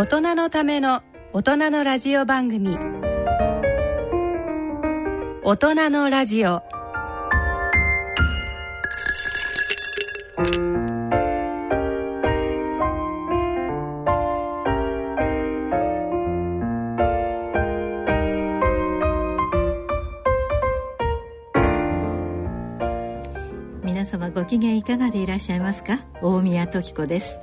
大人のための大人のラジオ番組。大人のラジオ。皆様ご機嫌いかがでいらっしゃいますか？大宮時子です、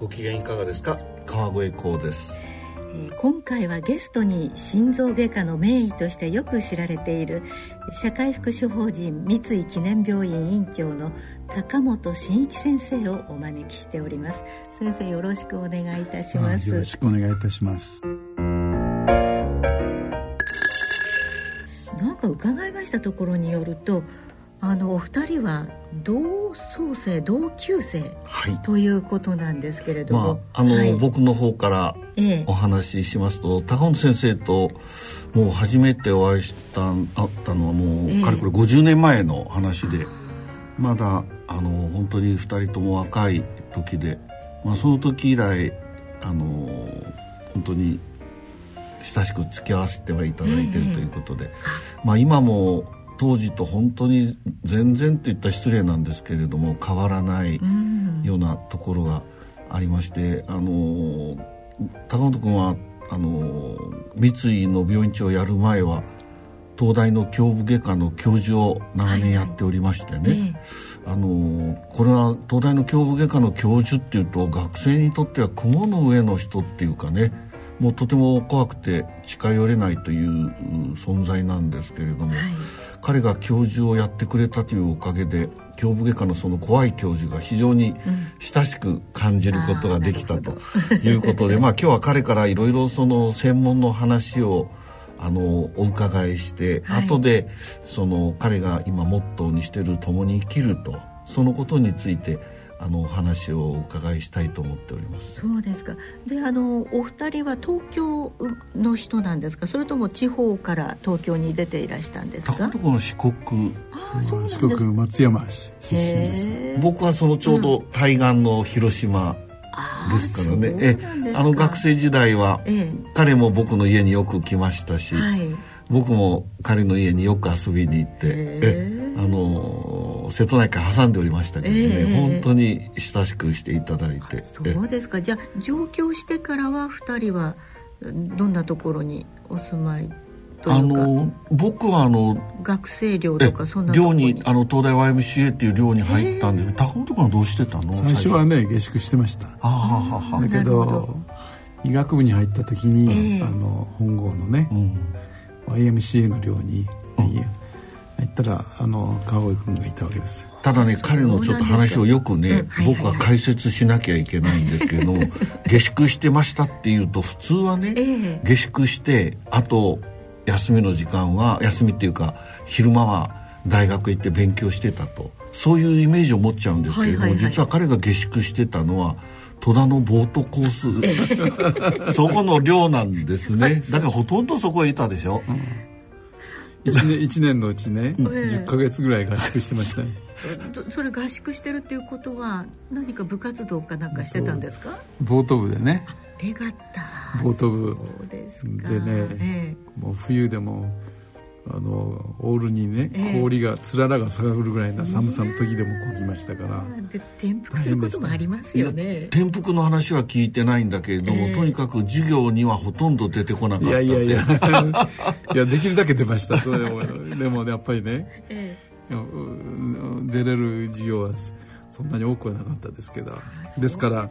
ご機嫌いかがですか？川越光です。えー今回はゲストに心臓外科の名医としてよく知られている社会福祉法人三井記念病院院長の高本真一先生をお招きしております。先生よろしくお願いいたします。あよろしくお願いいたします。なんか伺いましたところによるとあのお二人は同窓生同級生はい。ということなんですけれども、まああの、はい。僕の方からええ。お話ししますと高本先生ともう初めてお会いしたあったのはもええ。うかれこれ50年前の話で、まだあの本当に2人とも若い時で、まあ、その時以来あの本当に親しく付き合わせてはいただいているということで、まあ、今も当時と本当に全然といったら失礼なんですけれども変わらないうんようなところがありまして、あの高本君はあの三井の病院長をやる前は東大の胸部外科の教授を長年やっておりましてね、あのこれは東大の胸部外科の教授っていうと学生にとっては雲の上の人っていうかねもうとても怖くて近寄れないというう存在なんですけれども、はい彼が教授をやってくれたというおかげで胸部外科のその怖い教授が非常に親しく感じることができたということで、まあ今日は彼からいろいろその専門の話をあのお伺いして、はい。後でその彼が今モットーにしている「共に生きる」とそのことについてあのお話をお伺いしたいと思っております。そうですか。であのお二人は東京の人なんですか？それとも地方から東京に出ていらしたんですか？高本の四国。ああそうなんです四国松山市出身です。僕はそのちょうど対岸の広島あですからね、そうんですか。あの学生時代はえ彼も僕の家によく来ましたし、えはい。僕も彼の家によく遊びに行って、へえあの瀬戸内海挟んでおりましたけどね、ええ。本当に親しくしていただいて。そうですか。じゃあ上京してからは二人はどんなところにお住まいというか？あの僕はあの学生寮えとかそんな寮ろに？にあの東大 YMCA っていう寮に入ったんですけど高本君はどうしてたの最初はね下宿してました。あははは。だけどど。医学部に入った時に、ええ。あの本郷のねう、ん。YMCA の寮に、入ったらあの川越君がいたわけです。ただね彼のちょっと話をよくね、うんはいはいはい。僕は解説しなきゃいけないんですけれども 下宿してましたっていうと普通はね、ええ。下宿してあと休みの時間は休みっていうか昼間は大学行って勉強してたと。そういうイメージを持っちゃうんですけれども、はいはいはい。実は彼が下宿してたのは戸田のボートコース。そこの寮なんですね。だからほとんどそこへいたでしょ、一年 一年のうちね、10ヶ月ぐらい合宿してました。ね。どそれ合宿してるっていうことは何か部活動かなんかしてたんですか？ボート部でね、レガッタボート部。そうですか。でねえ。もう冬でもあのオールにね、ええ。氷がつららが下がるぐらいな寒さの時でもこぎましたから、えで転覆することもありますよね。転覆の話は聞いてないんだけれども、ええ。とにかく授業にはほとんど出てこなかったいやいやいや。いやできるだけ出ました。それでもでもやっぱりね。えいやう出れる授業はそんなに多くはなかったですけど。えですか。ら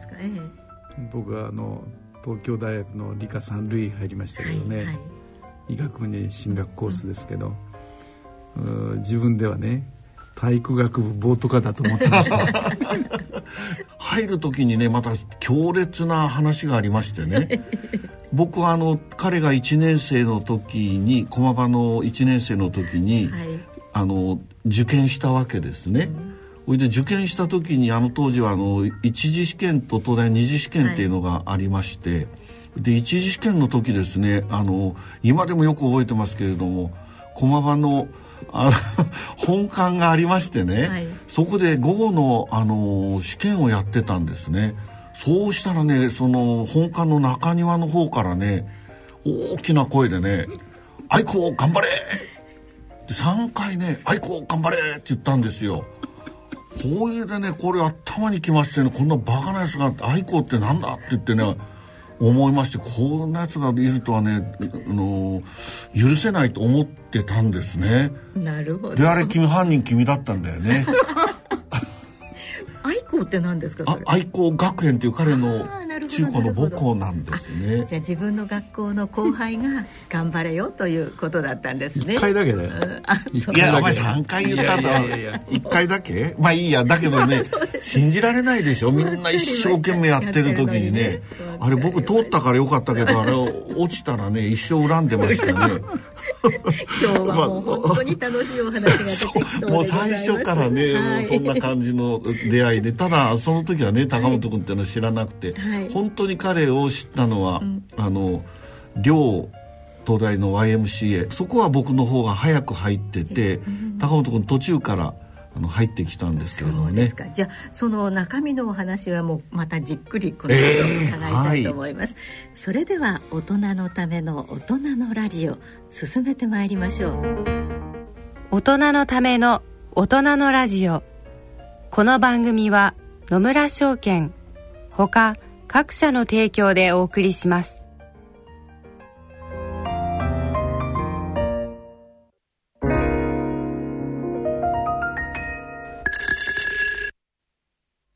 僕はあの東京大学の理科三類入りましたえけどね、はいはい医学部に進学コースですけど、う自分ではね体育学部ボート科だと思ってました。入る時にねまた強烈な話がありましてね。僕はあの彼が1年生の時に駒場の1年生の時に、はい。あの受験したわけですね。それで受験した時にあの当時はあの一次試験と東大二次試験っていうのがありまして、で一次試験の時ですねあの今でもよく覚えてますけれども駒場のあの 本館がありましてね、はいそこで午後のあの試験をやってたんですね。そうしたらねその本館の中庭の方からね大きな声でね「愛子頑張れ!」で3回ね「愛子頑張れ!」って言ったんですよ。ほいでねこれ頭にきましてねこんなバカなやつが「愛子ってなんだ?」って言ってね思いましてこんなやつがいるとはねあの許せないと思ってたんですね。なるほど。であれ君犯人君だったんだよね。愛子って何ですかあ愛好学園っていう彼の中高の母校なんですね。じゃあ自分の学校の後輩が 頑張れよということだったんですね。一回だけだようん。いやお前一回だけ3回言ったといやいやいや1回だけ？まあいいや。だけどね 信じられないでしょ。みんな一生懸命やってる時にねあれ僕通ったからよかったけどあれ落ちたらね 一生恨んでましたね。今日はもう 本当に楽しいお話が出てきそうでございます。もう最初からね、はい。そんな感じの出会いでただその時はね高本君っていうのは知らなくて、はい。本当に彼を知ったのは、あの両東大の YMCA そこは僕の方が早く入ってて、高本君途中からあの入ってきたんですけれどもねそうですか。じゃあその中身のお話はもうまたじっくりこの後ええ伺いたいと思います。それでは大人のための大人のラジオ進めてまいりましょう。大人のための大人のラジオこの番組は野村証券ほか各社の提供でお送りします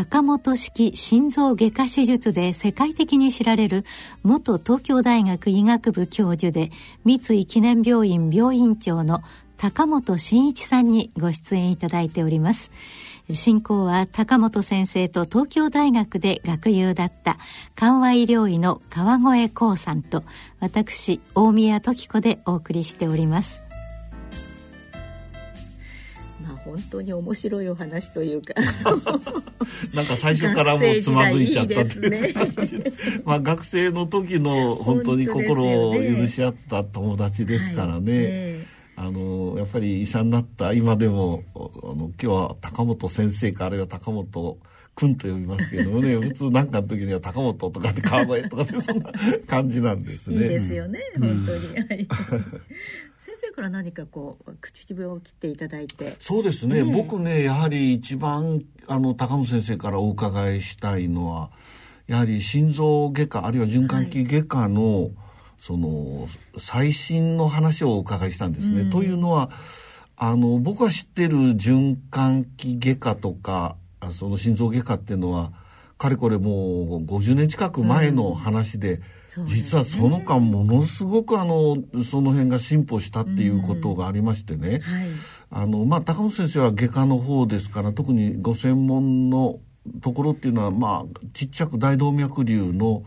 高本式心臓外科手術で世界的に知られる元東京大学医学部教授で三井記念病院病院長の高本真一さんにご出演いただいております。進行は高本先生と東京大学で学友だった緩和医療医の川越光さんと私大宮時子でお送りしております。本当に面白いお話というか。なんか最初からもうつまずいちゃったっていう。学生時代いいで まあ学生の時の本当に心を許し合った友達ですからね、はい。えあのやっぱり医者になった今でもあの今日は高本先生かあるいは高本君と呼びますけどもね。普通なんかの時には高本とかって川越とかってそんな感じなんですね。いいですよね、本当に、はい先生から何かこう口笛を切っていただいて。そうですね、僕ねやはり一番あの高野先生からお伺いしたいのはやはり心臓外科あるいは循環器外科の、その最新の話をお伺いしたんですね。というのはあの僕が知ってる循環器外科とかあその心臓外科っていうのはかれこれもう50年近く前の話で、そうですね実はその間ものすごくあのその辺が進歩したっていうことがありましてね、はい。あのまあ、高本先生は外科の方ですから特にご専門のところっていうのは、まあ、ちっちゃく大動脈瘤の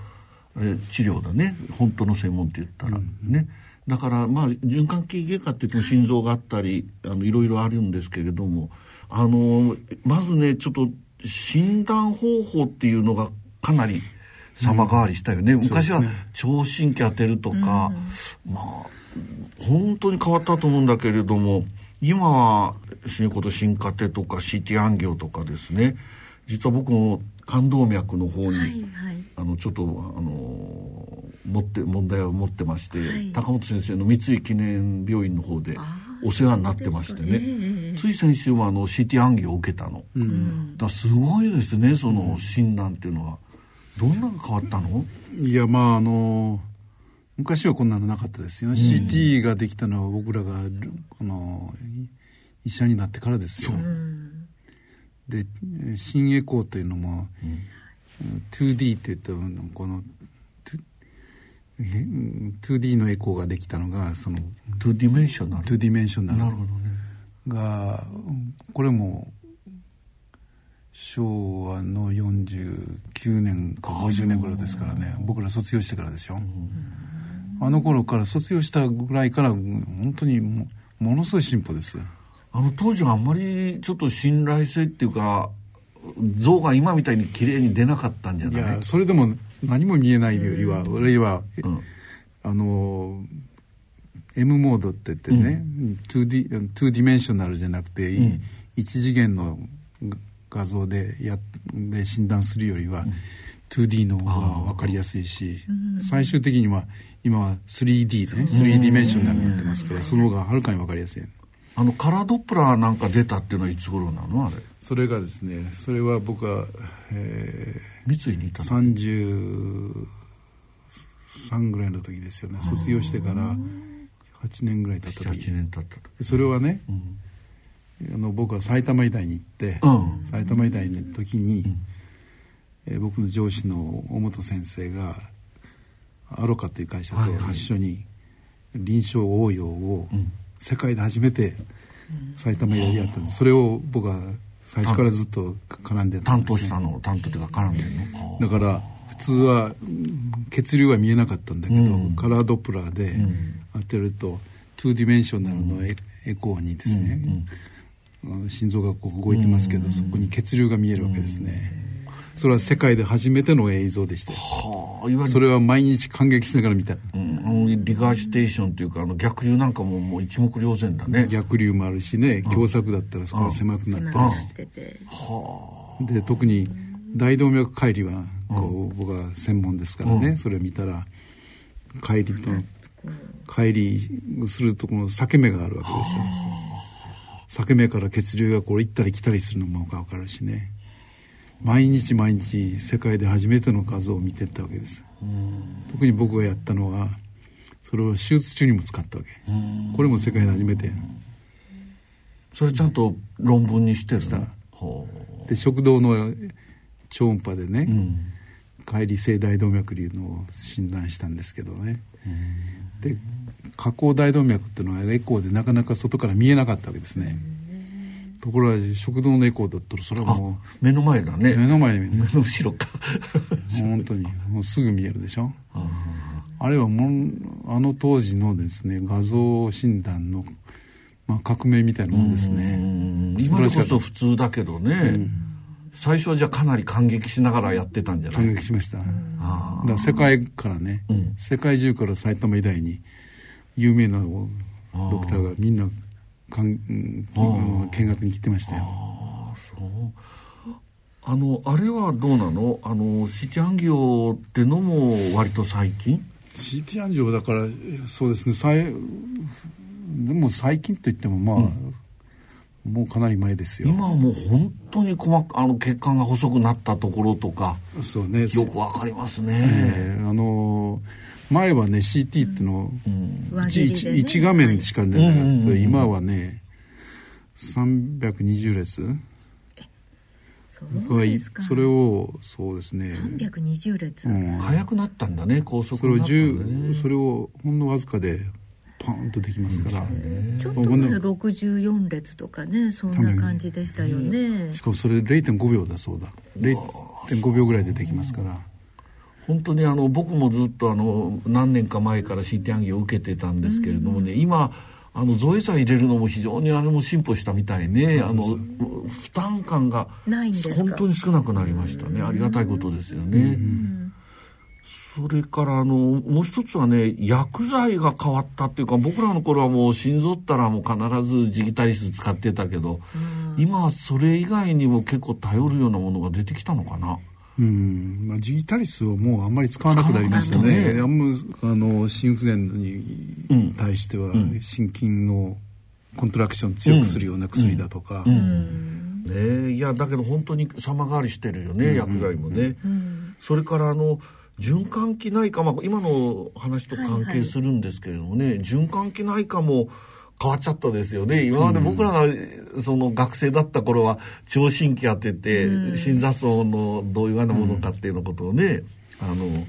治療だね。本当の専門って言ったら、ね。だからまあ循環器外科って言っても心臓があったりあのいろいろあるんですけれどもあのまずねちょっと診断方法っていうのがかなり様変わりしたよね、昔はそうですね。聴診器当てるとか、まあ本当に変わったと思うんだけれども今は死ぬこと進化手とか CT 暗行とかですね。実は僕も冠動脈の方に、はいはい。あのちょっとあの持って問題を持ってまして、はい。高本先生の三井記念病院の方であお世話になってましてね、つい先週もあの CT 暗記を受けたの、だすごいですねその診断っていうのはどんなの変わったの？いやまああの昔はこんなのなかったですよ、うん、CT ができたのは僕らがこの医者になってからですよ、で心エコーというのも、うん、2D って言ったこの 2D のエコーができたのがその2 dimensional 2 dimensional なるほどね。がこれも昭和の49年か50年頃ですからね。僕ら卒業してからでしょ、あの頃から卒業したぐらいから本当にものすごい進歩です。あの当時はあんまりちょっと信頼性っていうか像が今みたいに綺麗に出なかったんじゃない？いやそれでも何も見えないよりは、俺は、うん、あの M モードって言ってね、うん、2D 2ディメンショナルじゃなくて、うん、1次元の画像でやで診断するよりは、うん、2D の方が分かりやすいし、最終的には今は 3D でね3ディメンショナルになってますから、その方がはるかに分かりやすい。あのカラードップラーなんか出たっていうのはいつ頃なの？あれ。それがですねそれは僕は、えー、三井にいた33ぐらいの時ですよね。卒業してから8年ぐらい経った時。8年経った時。それはね、うんあの僕は埼玉医大に行って、うん、埼玉医大の時に、うん、えー、僕の上司の尾本先生がアロカという会社と一緒に臨床応用を世界で初めて埼玉医大でやったんです。それを僕は最初からずっと絡んでたんです、ね、担当したの担当というか絡んでるの？だから普通は血流は見えなかったんだけど、うん、カラードップラーで当てると、2ディメンショナルのエコーにですね、うん心臓がこう動いてますけどそこに血流が見えるわけですね。それは世界で初めての映像でして、はあ、それは毎日感激しながら見た、うん、あのリガーシテーションというかあの逆流なんかももう一目瞭然だね。逆流もあるしね狭窄だったらそこが狭くなって。るし、はあ、で特に大動脈解離はこう、僕は専門ですからね、それを見たら帰りと帰りするとこの裂け目があるわけですよ、裂け目から血流がこう行ったり来たりするのも分かるしね。毎日毎日世界で初めての画像を見てったわけです。特に僕がやったのはそれを手術中にも使ったわけ。これも世界で初めてそれちゃんと論文にしてるした。で食道の超音波でね、うん、乖離性大動脈瘤の診断したんですけどね。で下行大動脈っていうのはエコーでなかなか外から見えなかったわけですね。ところが食道のエコーだったらそれはもう目の前だね。目の前目の後ろか。本当に。もうすぐ見えるでしょ？あれはもうあの当時のですね画像診断の、まあ、革命みたいなもんですね。今でこそ普通だけどね、うん、最初はじゃあかなり感激しながらやってたんじゃない感激しました。だから世界からね、うん、世界中から埼玉医大に有名なドクターがみんなかん見学に来てましたよ。あそう。あのあれはどうなの？あの CT アンギオってのも割と最近？CT アンギオだからそうですね。さいでも最近といってもまあ、うん。もうかなり前ですよ。今はもう本当に細あの血管が細くなったところとかそうね。よくわかりますね、えー、あのー前はね CT っていうの、うん、1, ね、1画面しか出なかった、うんうん、今はね320列。そそれをそうですね。320列、うん、早くなったんだね高速それを10それをほんのわずかでパンとできますから、ね、ちょっとね64列とかねそんな感じでしたよね。しかもそれ0.5秒だそうだ。0.5秒ぐらいでできますから本当にあの僕もずっとあの何年か前から CT 暗記を受けてたんですけれどもね、今あの造影剤入れるのも非常にあれも進歩したみたいね。あの負担感が本当に少なくなりましたね。ありがたいことですよね。それからあのもう一つはね薬剤が変わったっていうか僕らの頃はもう心臓ったらもう必ずジギタリス使ってたけど、今はそれ以外にも結構頼るようなものが出てきたのかな？うん。まあ、ジギタリスをもうあんまり使わなくなりましたね。ねあんまあの心不全に対しては心筋のコントラクション強くするような薬だとか、ねいやだけど本当に様変わりしてるよね、薬剤もね、それからあの循環器内科、まあ、今の話と関係するんですけれどもね、はいはい、循環器内科も変わっちゃったですよね。今まで僕らがその学生だった頃は聴診器当てて、心雑音のどういうようなものかっていうのことをね、あの、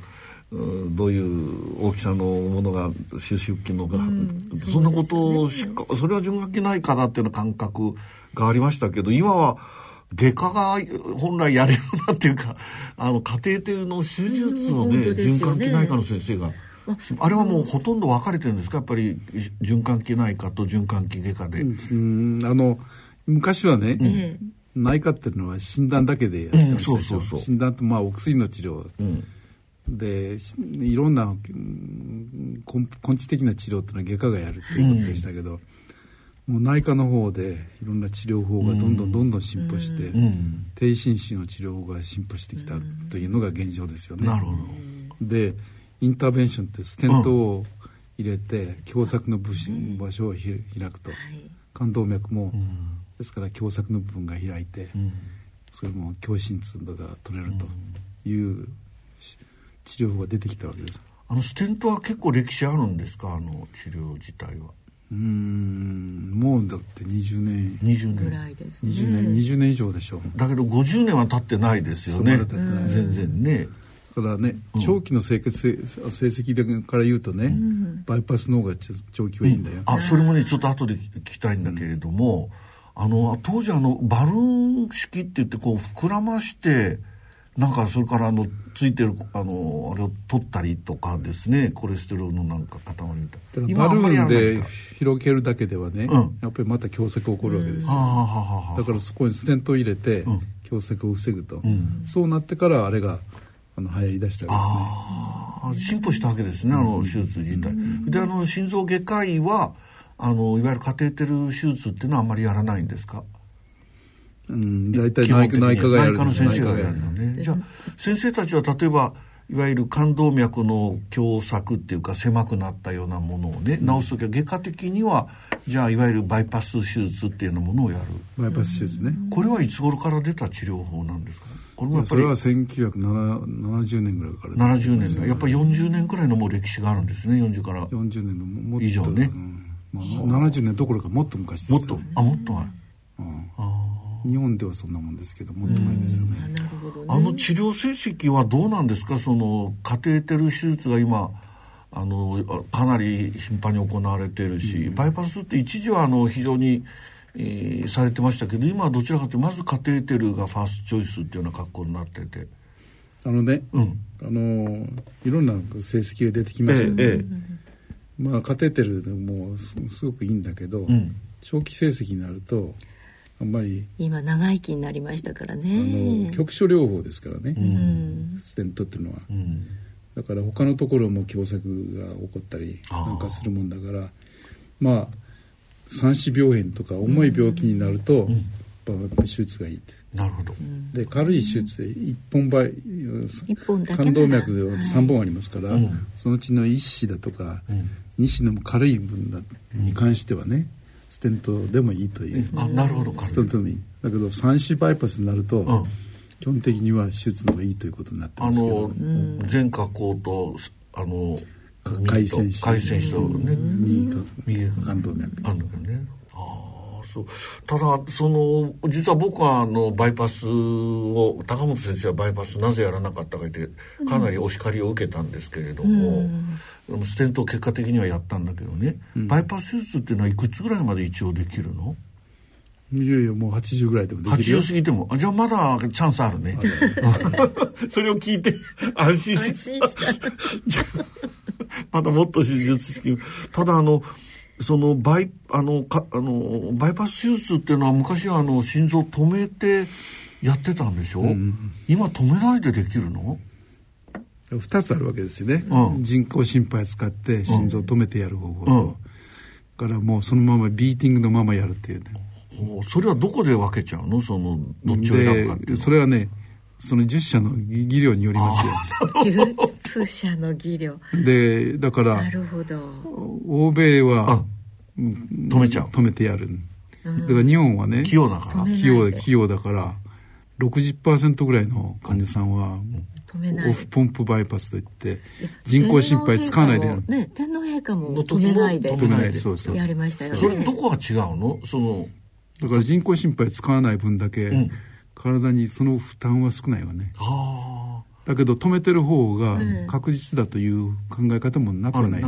どういう大きさのものが収集器のが、うん、そんなことをしか、それは循環器内科だっていうような感覚がありましたけど、今は外科が本来やるようなっていうか、あの、カテーテルの手術をね、ね循環器内科の先生が。あれはもうほとんど分かれてるんですか？やっぱり循環器内科と循環器外科で。うんあの昔はね、うん、内科っていうのは診断だけでやってました診断とまあお薬の治療、うん、でいろんな根治的な治療っていうのは外科がやるっていうことでしたけど、もう内科の方でいろんな治療法がどんどんどんどん進歩して、低侵襲の治療法が進歩してきたというのが現状ですよね。なるほど。でインターベンションってステントを入れて狭窄の場所を開くと、冠動脈も、ですから狭窄の部分が開いて、それも狭心痛が取れるという治療法が出てきたわけです。あのステントは結構歴史あるんですか？あの治療自体は。うんもうだって20年。20年。ぐらいですね。20年20年以上でしょう。だけど50年は経ってないですよね。全然ねだからね、長期の成績成績から言うとね、うん、バイパスの方が長期はいいんだよ、うん、あそれもねちょっと後で聞きたいんだけれども、うん、あの当時あのバルーン式って言ってこう膨らましてなんかそれからあのついてるあのあれを取ったりとかですねコレステロールのなんか塊みたいな。バルーンで広げるだけではね、うん、やっぱりまた狭窄起こるわけですよ、だからそこにステントを入れて、狭窄を防ぐと、そうなってからあれがあの流行りだしたわけですね。進歩したわけですね、あの手術自体。うん、で、あの心臓外科医は、あのいわゆるカテーテル手術っていうのはあんまりやらないんですか？うん、大体内科内科がやる。内科の先生がやるのね。じゃあ先生たちは例えばいわゆる冠動脈の狭窄っていうか狭くなったようなものをね、治す時は外科的にはじゃあいわゆるバイパス手術っていうようなものをやるバイパス手術ねこれはいつ頃から出た治療法なんですか？これもそれは1970年ぐらいから、ね、70年代。やっぱり40年くらいのもう歴史があるんですね40から。40年のもっと以上ね、うん。まあ、70年どころかもっと昔です、ね、もっと？あもっと前、うん、日本ではそんなもんですけどもっと前ですよね。あの治療成績はどうなんですか？そのカテーテル手術が今あのかなり頻繁に行われているし、うん、バイパスって一時はあの非常に、えー、されてましたけど今はどちらかというとまずカテーテルがファーストチョイスっていうような格好になってて。あのね、うん、あのいろんな成績が出てきましたね、ええまあカテーテルでもすごくいいんだけど、うん、長期成績になるとあんまり今長生きになりましたからね。あの局所療法ですからね、うん、ステントっていうのは。うん。だから他のところも狭窄が起こったりなんかするもんだからまあ三子病変とか重い病気になると、うん、手術がいいって。なるほど。で軽い手術で一本倍冠動脈で3本ありますから、はい、そのうちの1子だとか、うん、2子の軽い分だに関してはね、ステントでもいいという、あなるほど。ステントでもいい。だけど三子バイパスになると、うん。基本的には手術の方がいいということになってますけど。あの前科口とあの回線子回線子とね。右右冠動脈冠動脈ね。ああそう。ただその実は僕はあのバイパスを高本先生はバイパスなぜやらなかったか言ってかなりお叱りを受けたんですけれども、うん、ステントを結果的にはやったんだけどね、うん、バイパス手術っていうのはいくつぐらいまで一応できるの？いやいやもう80ぐらいでもできるよ。80過ぎてもあじゃあまだチャンスあるね。それを聞いて安心し安心した。まだもっと手術式。ただあのそのバイあのかあのバイパス手術っていうのは昔はあの心臓止めてやってたんでしょ、うん、今止めないでできるの？2つあるわけですよね、うん、人工心肺使って心臓止めてやる方法と、うん、からもうそのままビーティングのままやるっていうねそれはどこで分けちゃうの？そのどっちを選ぶかっていうそれはねその10社の技量によりますよ。10社の技量。でだからなるほど。欧米は止めちゃう。止めてやる、だから日本はね器用だから。器用器用だから60%ぐらいの患者さんはオフポンプバイパスといって人工心肺使わないで。やる、ね、天皇陛下も止めないで。止めないで。そうそう。やりましたよね。それどこが違うの？そのだから人工心肺使わない分だけ、うん、体にその負担は少ないわね。だけど止めてる方が確実だという考え方もなくはない,、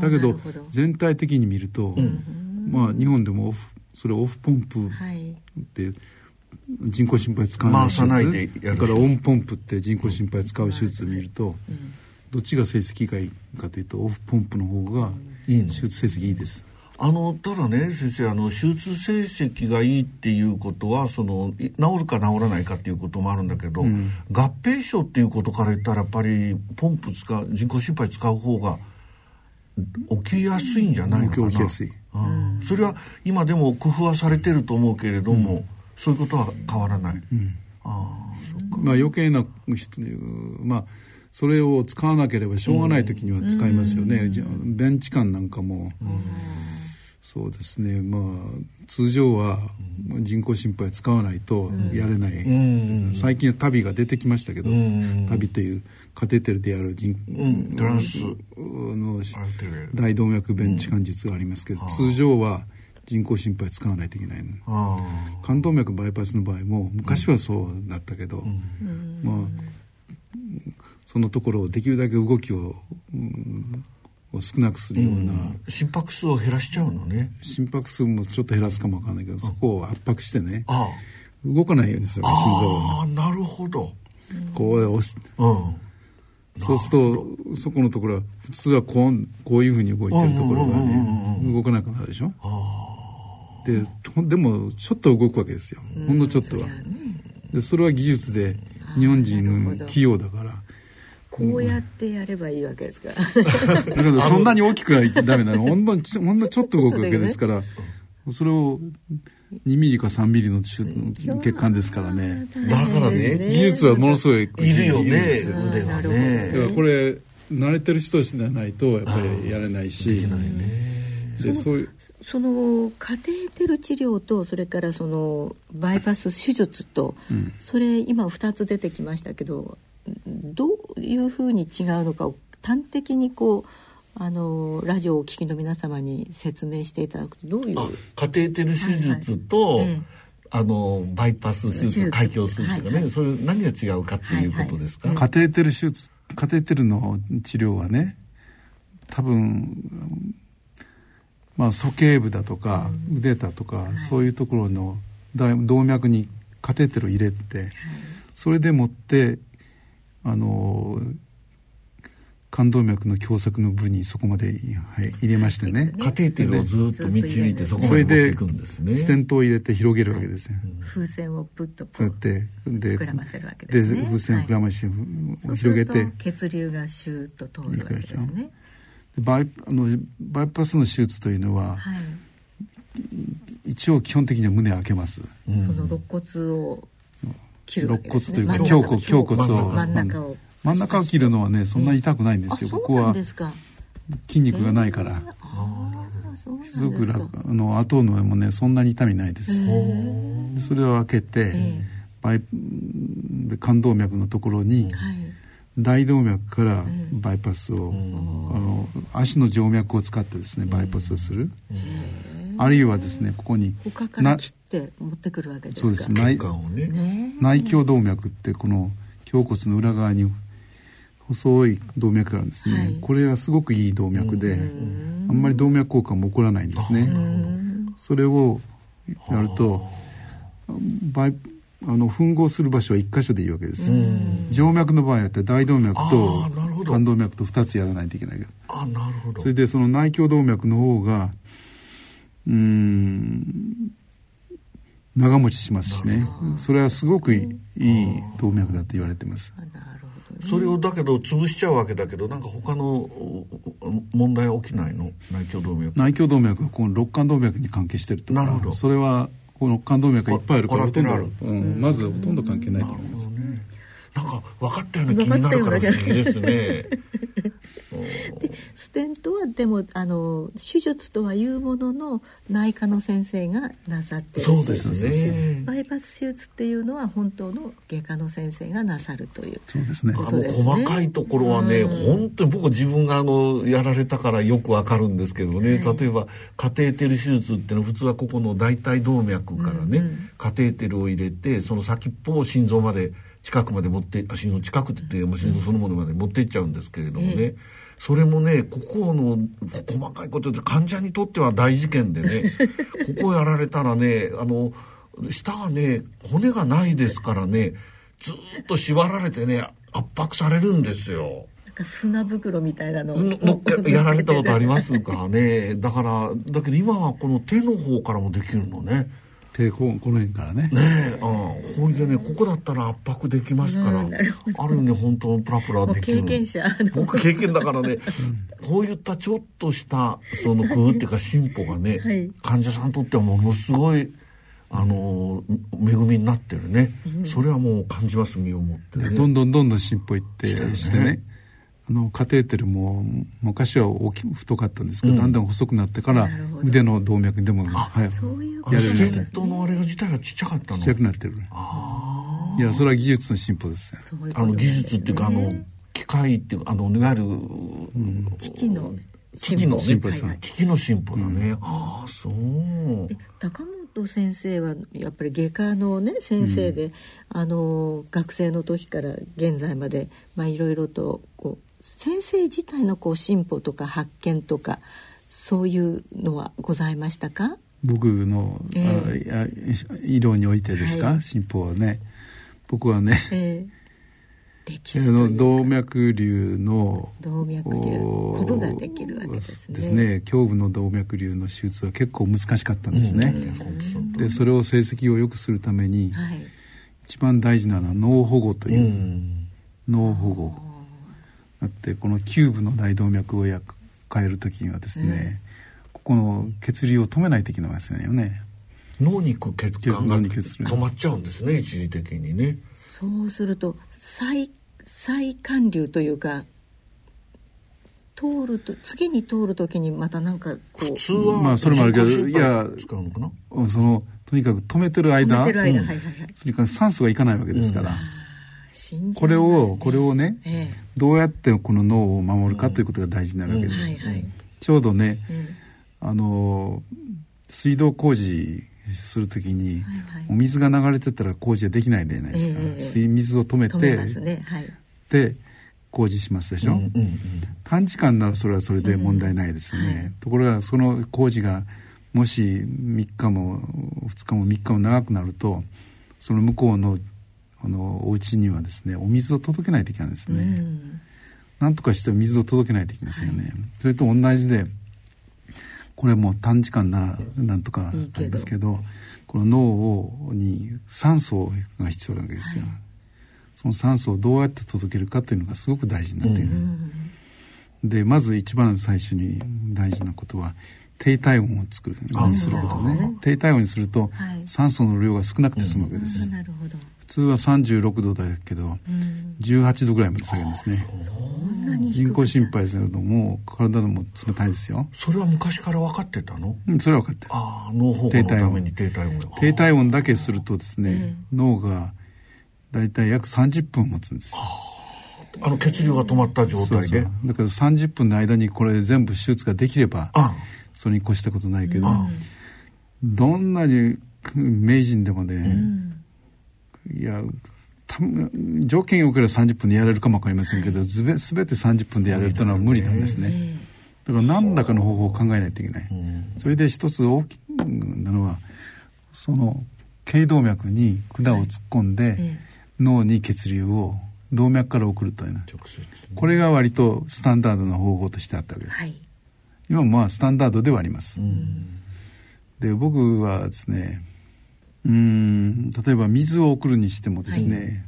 だけど全体的に見ると、うん、まあ日本でもオフそれオフポンプって、はい。人工心肺使わない手術。だからオンポンプって人工心肺使う手術を見ると、どっちが成績がいいかというとオフポンプの方が手術成績いいです。あのただね先生あの手術成績がいいっていうことはその治るか治らないかっていうこともあるんだけど、うん、合併症っていうことから言ったらやっぱりポンプ使う人工心肺使う方が起きやすいんじゃないのかな、起きやすい、うん、それは今でも工夫はされてると思うけれども、うん。そういうことは変わらない、うん、あまあ余計な人まあそれを使わなければしょうがない時には使いますよね、うん、ベンチ感なんかも、うん、そうですね。まあ通常は人工心肺使わないとやれない、うん、最近は旅が出てきましたけど、旅というカテーテルである人、トランス。の大動脈ベンチ感術がありますけど、通常は人工心肺使わないといけない冠動脈バイパスの場合も昔はそうだったけど、うん、まあそのところをできるだけ動きを、うん、を少なくするような、うん、心拍数を減らしちゃうのね。心拍数もちょっと減らすかもわかんないけど、そこを圧迫してね。動かないようにする心臓ああなるほど。こう押し、うん。そうするとそこのところは普通はこうこういうふうに動いてるところがね動かなくなるでしょ？ででもちょっと動くわけですよ。ほんのちょっとは、でそれは技術で日本人器用だからこうやってやればいいわけですから。だけどそんなに大きくはダメなの。ほんのほんのちょっと動くわけですから、それを2ミリか3ミリの血管ですからね。だからね技術はものすごいいるよね。腕がね。だからこれ慣れてる人じゃないとやっぱりやれないし。でそういう。そのカテーテル治療とそれからそのバイパス手術と、うん、それ今2つ出てきましたけどどういうふうに違うのかを端的にこうあのラジオをお聞きの皆様に説明していただくとどういうカテーテル手術と、はい。はい、あのバイパス手術開胸するっていうかね、はい。はい、それ何が違うかっていうことですか、はい。はい、カテーテル手術カテーテルの治療はね多分まあ、鼠径部だとか腕だとか、そういうところの動脈にカテーテルを入れて、それでもってあの冠動脈の狭窄の部にそこまで、はい、入れましてね。カテーテルをずっと導いてそこまで持っていくんですね。ステントを入れて広げるわけですよ、風船をプッとこうで膨らませるわけですね。で風船を膨らまして、広げて。血流がシューッと通るわけですね。バイあのバイパスの手術というのは、はい、一応基本的には胸を開けます、うん、その肋骨を切るわけですね。肋骨というか胸骨胸骨を。真ん中を。真ん中を。切るのはねそんなに痛くないんですよ、ここは筋肉がないから、すごく楽。あの後のもねそんなに痛みないです。それを開けて、バイ冠動脈のところに、はい。大動脈からバイパスを、あの足の静脈を使ってですねバイパスをする、あるいはですねここに他から切って持ってくるわけですそうです。内,、ね、内胸動脈ってこの胸骨の裏側に細い動脈があるんですね、はい、これはすごくいい動脈であんまり動脈硬化も起こらないんですね。それをやるとバイあの吻合する場所は1箇所でいいわけです。静脈の場合は大動脈と冠動脈と2つやらないといけないあなるほど。それでその内胸動脈の方がうん。長持ちしますしね。それはすごくいい動脈だと言われてます。それをだけど潰しちゃうわけだけどなんか他の問題起きないの？内胸動脈。内胸動脈はこの肋間動脈に関係してるとか。なるほど。それはこの冠動脈がいっぱいあるからほとんど、うん、まずほとんど関係ないと思います、ね、なんか分かったような気になるから不思議ですね。で でステントはでもあの手術とはいうものの内科の先生がなさってるそうですね。バイパス手術っていうのは本当の外科の先生がなさるというそうですね。あの細かいところはね、うん、本当に僕自分があのやられたからよくわかるんですけどね、はい、例えばカテーテル手術っていうのは普通はここの大腿動脈からね、うんうん、カテーテルを入れてその先っぽを心臓まで近くまで持ってあ心臓近くって言って、心臓そのものまで持っていっちゃうんですけれどもね、えー、それもねここの細かいことで患者にとっては大事件でね ここやられたらねあの下がね骨がないですからねずっと縛られてね圧迫されるんですよ。砂袋みたいなののやられたことありますかね。だからだけど今はこの手の方からもできるのね抵抗この辺からね。ねえ、うん、ほいでねここだったら圧迫できますから、うん、あるね本当プラプラできる。経験者。僕経験だからね、こういったちょっとしたその工夫っていうか進歩がね、はい、患者さんにとってはものすごいあの恵みになってるね、うん、それはもう感じます身をもって、ね、どんどんどんどん進歩いってしてねあのカテーテルも昔は大き太かったんですけど、うん、だんだん細くなってから腕の動脈でも早くやれるようになってのあれが自体がちっちゃかったのちっちゃくなってるいやそれは技術の進歩ですあの技術っていうかあの機械っていうかあのいわゆる、うん、機器の機器の進歩です、機器の進歩だね、うん、ああそう。高本先生はやっぱり外科のね先生で、うん、あの学生の時から現在までまあいろいろとこう先生自体のこう進歩とか発見とかそういうのはございましたか？僕の、えー、医療においてですか、はい、進歩はね。僕はね、えー、歴史の動脈瘤の動脈瘤。コブができるわけですね。ですね。胸部の動脈瘤の手術は結構難しかったんですね、うん、でそれを成績を良くするために、はい、一番大事なのは脳保護という、うん、脳保護あってこのキューブの大動脈を変える時にはですね、うん、ここの血流を止めないといけないですよね。脳に血管が止まっちゃうんですね一時的にね。そうすると再再管流というか通ると次に通る時にまたなんかこう普通はまあそれもあるけどいやそのとにかく止めてる間、うん、それから酸素がいかないわけですから、うんこれをこれをね、ええ、どうやってこの脳を守るかということが大事になるわけです、ちょうどね、あの水道工事するときに、はいはい、お水が流れてたら工事はできないじゃないですか、え水水を止めてね。はい、で工事しますでしょ、うんうんうん、短時間ならそれはそれで問題ないですね、うんはい、ところがその工事がもし3日も2日も3日も長くなるとその向こうのあのお家にはですねお水を届けないといけないんですね、うん、なんとかして水を届けないといけませんよね、はい、それと同じでこれも短時間ならなんとかありますけどこの脳をに酸素が必要なわけですよ、はい、その酸素をどうやって届けるかというのがすごく大事になっている、うん、でまず一番最初に大事なことは低体温を作るにすることね。低体温にすると、酸素の量が少なくて済むわけです、なるほど。普通は36度だけど、うん、18度ぐらいまで下げるんですね。人工心肺するともう体も冷たいですよ。それは昔から分かってたの？うんそれは分かってる。ああ脳保護のために低体温。低体温だけするとですね、脳がだいたい約30分持つんです。あの血流が止まった状態で。だから30分の間にこれ全部手術ができればそれに越したことないけど、どんなに名人でもね、うんいや条件よければ30分でやれるかも分かりませんけど、すべて30分でやれるというのは無理なんですね。だから何らかの方法を考えないといけない。それで一つ大きなのは、その頸動脈に管を突っ込んで、脳に血流を動脈から送るというのこれが割とスタンダードな方法としてあったわけです。はい、今もまあスタンダードではあります。で僕はですねうん。例えば水を送るにしてもですね、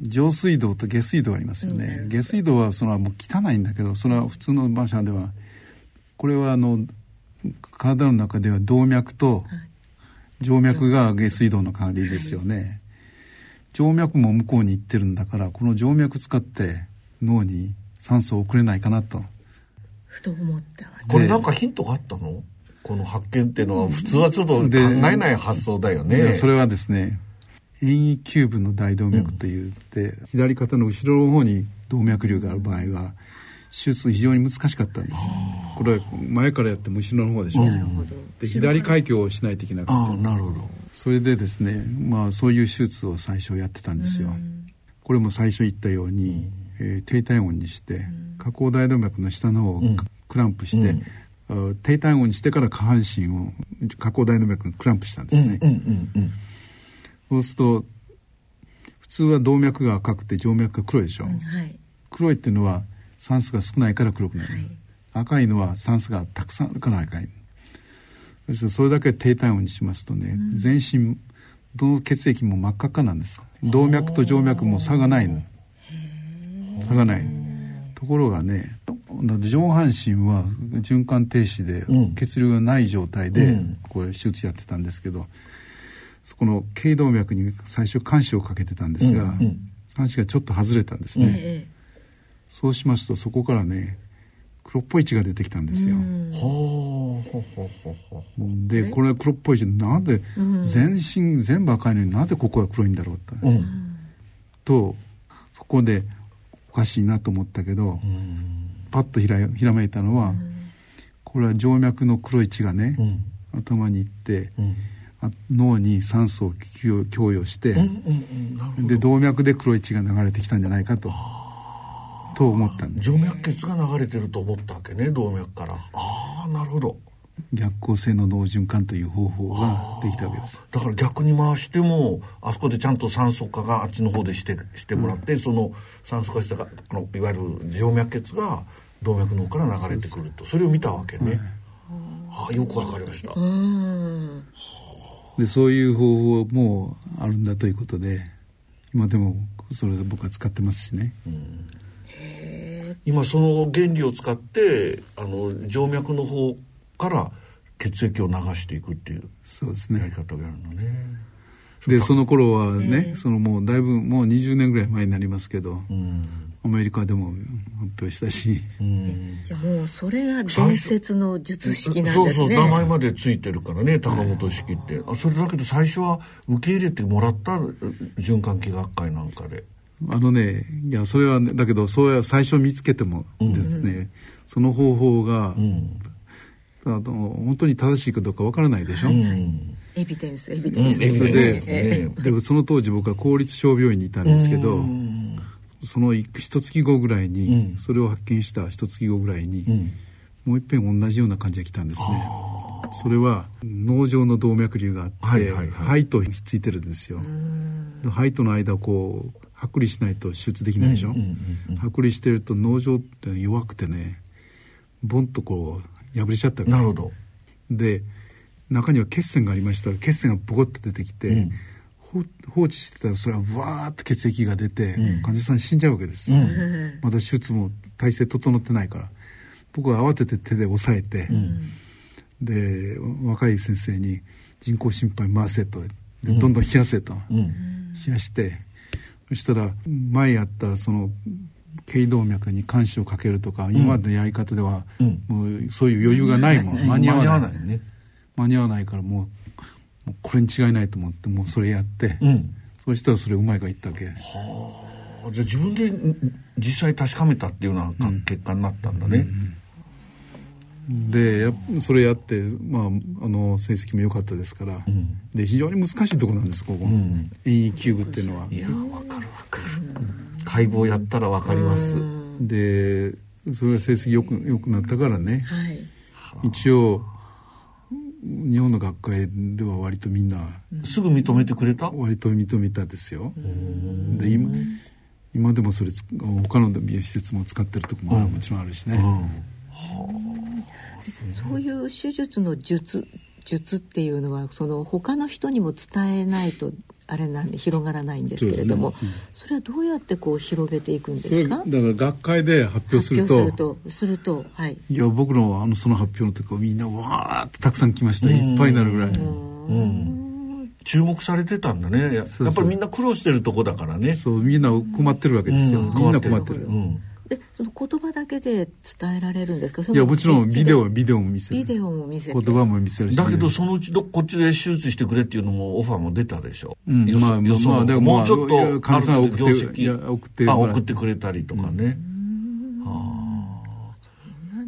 はい、上水道と下水道ありますよね、うん、下水道はそれはもう汚いんだけどそれは普通の馬車ではこれはあの体の中では動脈と静脈が下水道の代わりですよね、静脈も向こうに行ってるんだからこの静脈使って脳に酸素を送れないかなと。ふと思ったこれなんかヒントがあったの？この発見っていうのは普通はちょっと考えない発想だよね。それはですね遠位球部の大動脈といって、うん、左肩の後ろの方に動脈瘤がある場合は手術非常に難しかったんです。これは前からやっても後ろの方でしょ、うん、で左開胸をしないといけなくて。なるほど。それでですねまあそういう手術を最初やってたんですよ、これも最初言ったように、えー、低体温にして下行大動脈の下の方をクランプして、低体温にしてから下半身を下行大動脈にクランプしたんですね、そうすると普通は動脈が赤くて静脈が黒いでしょ、うんはい、黒いっていうのは酸素が少ないから黒くなる、はい、赤いのは酸素がたくさんあるから赤い。そしてそれだけ低体温にしますとね、うん、全身どの血液も真っ赤っかなんです。動脈と静脈も差がないの。差がない。ところがね上半身は循環停止で血流がない状態でこう手術やってたんですけど、そこの頸動脈に最初監視をかけてたんですが、うんうん、監視がちょっと外れたんですね、ええ、そうしますとそこからね黒っぽい血が出てきたんですよ。でこれは黒っぽい血なんで全身全部赤いのになんでここが黒いんだろうと。うん、とそこでおかしいなと思ったけど、パッとひらひらめいたのは、これは静脈の黒い血がね、頭にいって、脳に酸素を供与して、で動脈で黒い血が流れてきたんじゃないかと。と思ったんです。静脈血が流れてると思ったわけね動脈から。ああなるほど。逆行性の脳循環という方法ができたわけです。だから逆に回してもあそこでちゃんと酸素化があっちの方でしてしてもらって、うん、その酸素化したあのいわゆる静脈血が動脈の方から流れてくるとそれを見たわけね、うん、ああよくわかりました。でそういう方法もあるんだということで今でもそれで僕は使ってますしね、うん今その原理を使ってあの静脈の方から血液を流していくっていうそうですね。やり方をやるのね。でその頃はね、そのもうだいぶもう20年ぐらい前になりますけど、うん、アメリカでも発表したし、うん、じゃあもうそれが伝説の術式なんですね。そうそう名前までついてるからね高本式って、あそれだけど最初は受け入れてもらった循環器学会なんかで。あのねいやそれは、ね、だけどそうや最初見つけてもですね、うん、その方法が、うん、あの本当に正しいかどうかわからないでしょ、うん、エビデンスエビデンス、ででもその当時僕は公立小病院にいたんですけど、その一月後ぐらいに、それを発見した一月後ぐらいに、もういっぺん同じような感じが来たんですね。それは脳上の動脈瘤があって、はいはいはい、肺とひっついてるんですよ。肺との間をこう剥離しないと手術できないでしょ、うんうんうん、剥離してると脳上って弱くてねボンとこう破れちゃったなるほど。で中には血栓がありました。ら血栓がボコッと出てきて、うん、放置してたらそれはわーっと血液が出て、うん、患者さん死んじゃうわけです、うん、まだ手術も体制整ってないから。僕は慌てて手で押さえて、で若い先生に人工心肺回せとでどんどん冷やせと、冷やしてそしたら前やったその頸動脈に監視をかけるとか、今までのやり方では、もうそういう余裕がないもん、間に合わない。ね。間に合わないからもうこれに違いないと思ってもうそれやって、うん、そしたらそれうまいがいったわけ。はあ。じゃあ自分で実際確かめたっていうような結果になったんだね、うんうんでそれやって、まあ、あの成績も良かったですから、うん、で非常に難しいとこなんですここ、うん、遠位球部っていうのは。いや分かる分かる。解剖やったら分かります。でそれが成績よくよくなったからね、はい、一応日本の学会では割とみんな、すぐ認めてくれた？割と認めたですよ。で今今でもそれ他の施設も使ってるとこももちろんあるしね、そういう手術の術術っていうのはその他の人にも伝えないとあれなんで広がらないんですけれどもそ、ね。うん、それはどうやってこう広げていくんですか？だから学会で発表すると。するとするとはい。いや僕のあのその発表の時はみんなわーってたくさん来ましたいっぱいになるぐらい注目されてたんだね。やっぱりみんな苦労してるとこだからね。そうみんな困ってるわけですよ、うん、みんな困ってる、うんでその言葉だけで伝えられるんですか？いやもちろんビデオビデオも見せる。ビデオも見せる。言葉も見せるし、だけどそのうちどこっちで手術してくれっていうのもオファーも出たでしょ、うん、まあまあでももうちょっと患者さん送って送って送ってくれたりとかね、はあ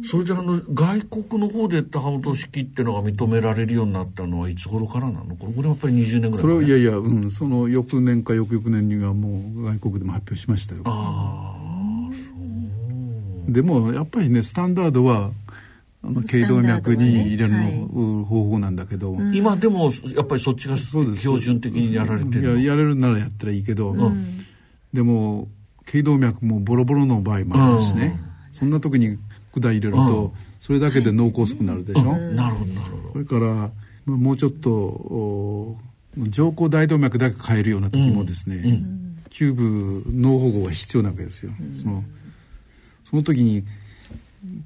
それであの外国の方で高本式っていうのが認められるようになったのはいつ頃からなの？これこれやっぱり20年ぐらいそれはいやいや、うん、その翌年か翌々年にはもう外国でも発表しましたよ。ああでもやっぱりねスタンダードはあの頸動脈に入れるの、ね、方法なんだけど、うん、今でもやっぱりそっちが標準的にやられてる。ややれるならやったらいいけど、うん、でも頸動脈もボロボロの場合もあるしね、うん、そんな時に管入れると、それだけで脳梗塞になるでしょ、なるほどなるほど。それからもうちょっと上行大動脈だけ替えるような時もですね、キューブ脳保護が必要なわけですよ、そのその時に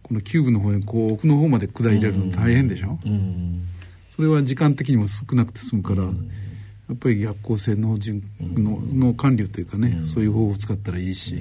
このキューブの方にこう奥の方まで管入れるの大変でしょ、うん、それは時間的にも少なくて済むから、うん、やっぱり逆行性の脳管理というかね、うん、そういう方法を使ったらいいし。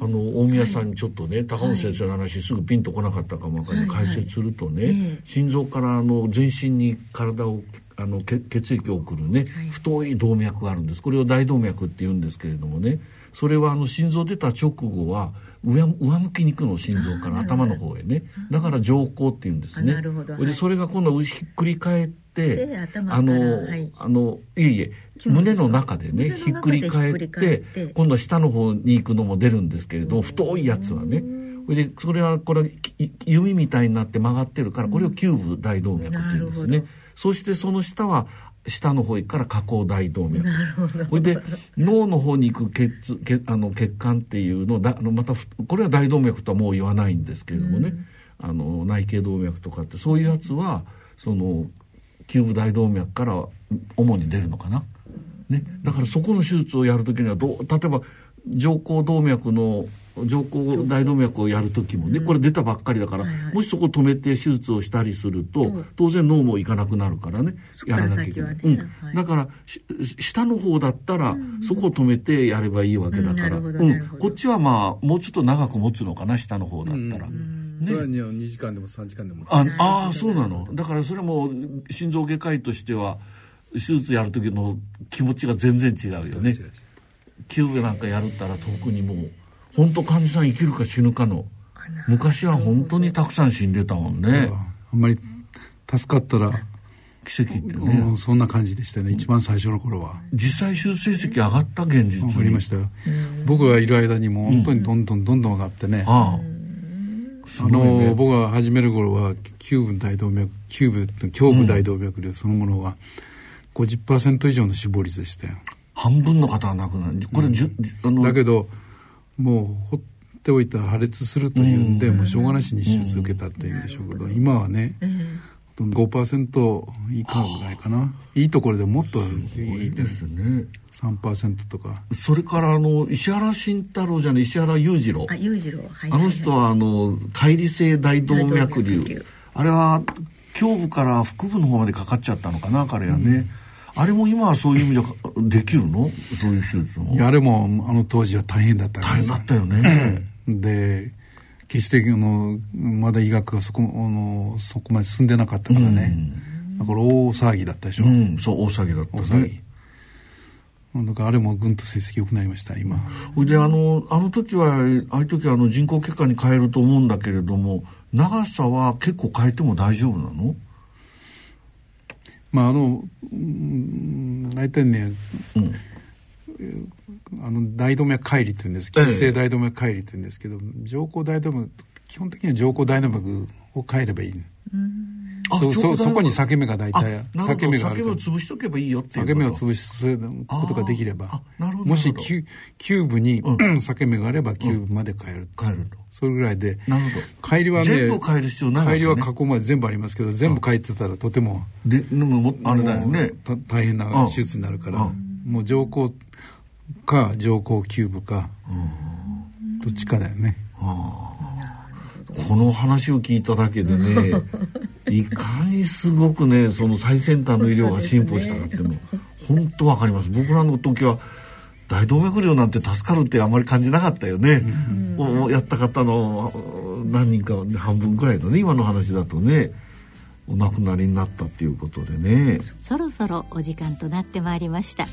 あの大宮さんにちょっとね、はい、高本先生の話、すぐピンとこなかったかも分かんない、解説するとね、はいはい、心臓からあの全身に体をあの血液を送るね、太い動脈があるんです。これを大動脈って言うんですけれどもね。それはあの心臓出た直後は上上向きに行くの心臓から頭の方へね。だから上行っていうんですね。なるほど、でそれが今度ひっくり返ってあの、はい、あのいえいえ胸の中でねひっくり返って今度は下の方に行くのも出るんですけれど太いやつはね。でそれはこれ弓みたいになって曲がってるからこれをキューブ大動脈っていうんですね。そしてその下は下の方から下行大動脈。これで脳の方に行く血血あの血管っていうのだあのまたこれは大動脈とはもう言わないんですけれどもね、うん、あの内頸動脈とかってそういうやつはそのキューブ大動脈から主に出るのかな。ね、だからそこの手術をやるときにはどう例えば上行動脈の上行大動脈をやる時もね、これ出たばっかりだから、もしそこ止めて手術をしたりすると、当然脳もいかなくなるからねやらなきゃいけない、うん、だから下の方だったら、そこを止めてやればいいわけだから、うん。こっちはまあもうちょっと長く持つのかな下の方だったら。ね、それは2時間でも3時間でもああそうなの。だからそれも心臓外科医としては手術やる時の気持ちが全然違うよねキューブなんかやるったら特にもう本当患者さん生きるか死ぬかの昔は本当にたくさん死んでたもんね。あんまり助かったら奇跡ってね、うん、そんな感じでしたね。一番最初の頃は。実際修正績上がった現実上がりましたよ。僕がいる間にも本当にどんどんどんどん上がってね、うん、ああの僕が始める頃はキューブ大動脈キューブ胸部大動脈瘤そのものは50%以上の死亡率でしたよ半分の方は亡くなる。これ、うん、あの。だけどもう放っておいたら破裂するというんで、もうしょうがなしに手術受けたっていうんでしょうけど、今はね、うん、5%以下ぐらいかな、いいところでもっといいですね。3%とか。それからあの石原慎太郎じゃない石原裕次郎。あ裕次郎、はいあの人はあの乖離性大動脈瘤。あれは胸部から腹部の方までかかっちゃったのかな彼はね、うんあれも今はそういう意味でできるの？そういう手術も。あれもあの当時は大変だった大変だったよね。で決してあのまだ医学がそこあのそこまで進んでなかったからね、うん、だから大騒ぎだったでしょ、うん、そう大騒ぎだった、ね、大騒ぎ。だからあれもぐんと成績良くなりました今。であのあの時はああいう時はあの人工血管に変えると思うんだけれども長さは結構変えても大丈夫なの？まああの大体ね、うん、あの大動脈解離っていうんです。急性大動脈解離っていうんですけど、上行大動脈基本的には上行大動脈を変えればいい。そそそこに裂け目が大体裂け目がある裂け目を潰しとけばいいよっていう裂け目を潰すことができれば。もしキュキューブに、うん、裂け目があればキューブまで変える、変えると。それぐらいで。なるほど。解離はね全部替える必要ない、ね、解離は下行まで全部ありますけど全部替えてたらとてもででもあれだよね。大変な手術になるから。もう上皇か上皇キューブか。どっちかだよねこの話を聞いただけでね いかにすごくねその最先端の医療が進歩したかっていうの本当わかります。僕らの時は大動脈瘤なんて助かるってあまり感じなかったよね、うん、やった方の何人か半分くらいだね今の話だとね。お亡くなりになったっていうことでね。そろそろお時間となってまいりました。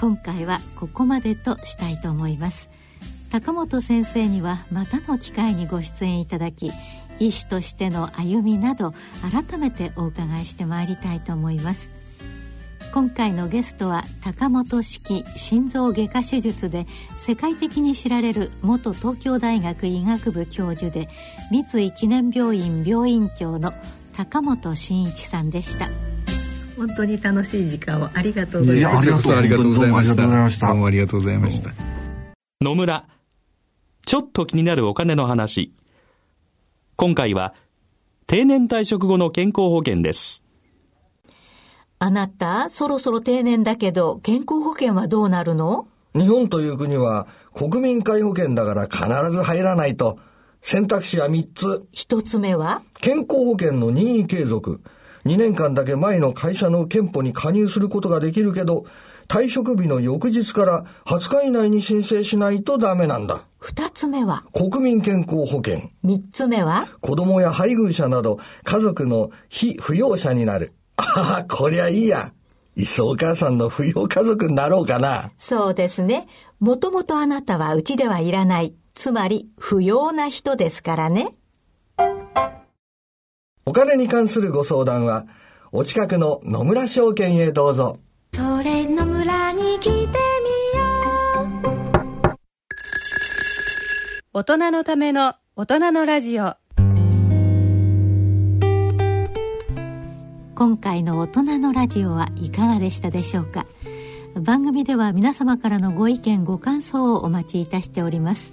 今回はここまでとしたいと思います高本先生にはまたの機会にご出演いただき医師としての歩みなど改めてお伺いしてまいりたいと思います。今回のゲストは高本式心臓外科手術で世界的に知られる元東京大学医学部教授で三井記念病院病院長の高本真一さんでした。本当に楽しい時間をありがとうございました。ありがとう。ございました。どうもありがとうございました。野村ちょっと気になるお金の話今回は定年退職後の健康保険ですあなた、そろそろ定年だけど、健康保険はどうなるの？日本という国は国民皆保険だから必ず入らないと。選択肢は3つ。1つ目は？健康保険の任意継続。2年間だけ前の会社の憲法に加入することができるけど、退職日の翌日から20日以内に申請しないとダメなんだ。2つ目は？国民健康保険。3つ目は？子供や配偶者など家族の非扶養者になる。ああ、こりゃいいや。磯お母さんの扶養家族になろうかな。そうですね。もともとあなたはうちではいらない。つまり、不要な人ですからね。お金に関するご相談は、お近くの野村証券へどうぞ。それ野大人のための大人のラジオ。今回の大人のラジオはいかがでしたでしょうか？番組では皆様からのご意見ご感想をお待ちいたしております。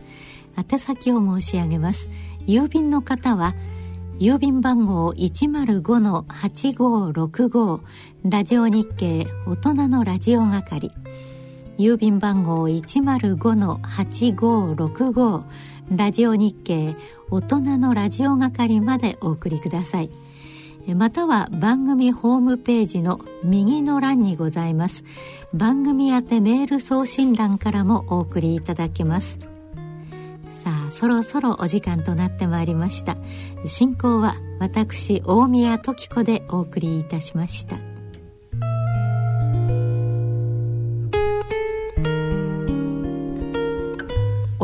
宛先を申し上げます。郵便の方は郵便番号105-8565ラジオ日経大人のラジオ係。郵便番号105-8565ラジオ日経大人のラジオ係までお送りください。または番組ホームページの右の欄にございます。番組宛てメール送信欄からもお送りいただけます。さあそろそろお時間となってまいりました。進行は私大宮時子でお送りいたしました。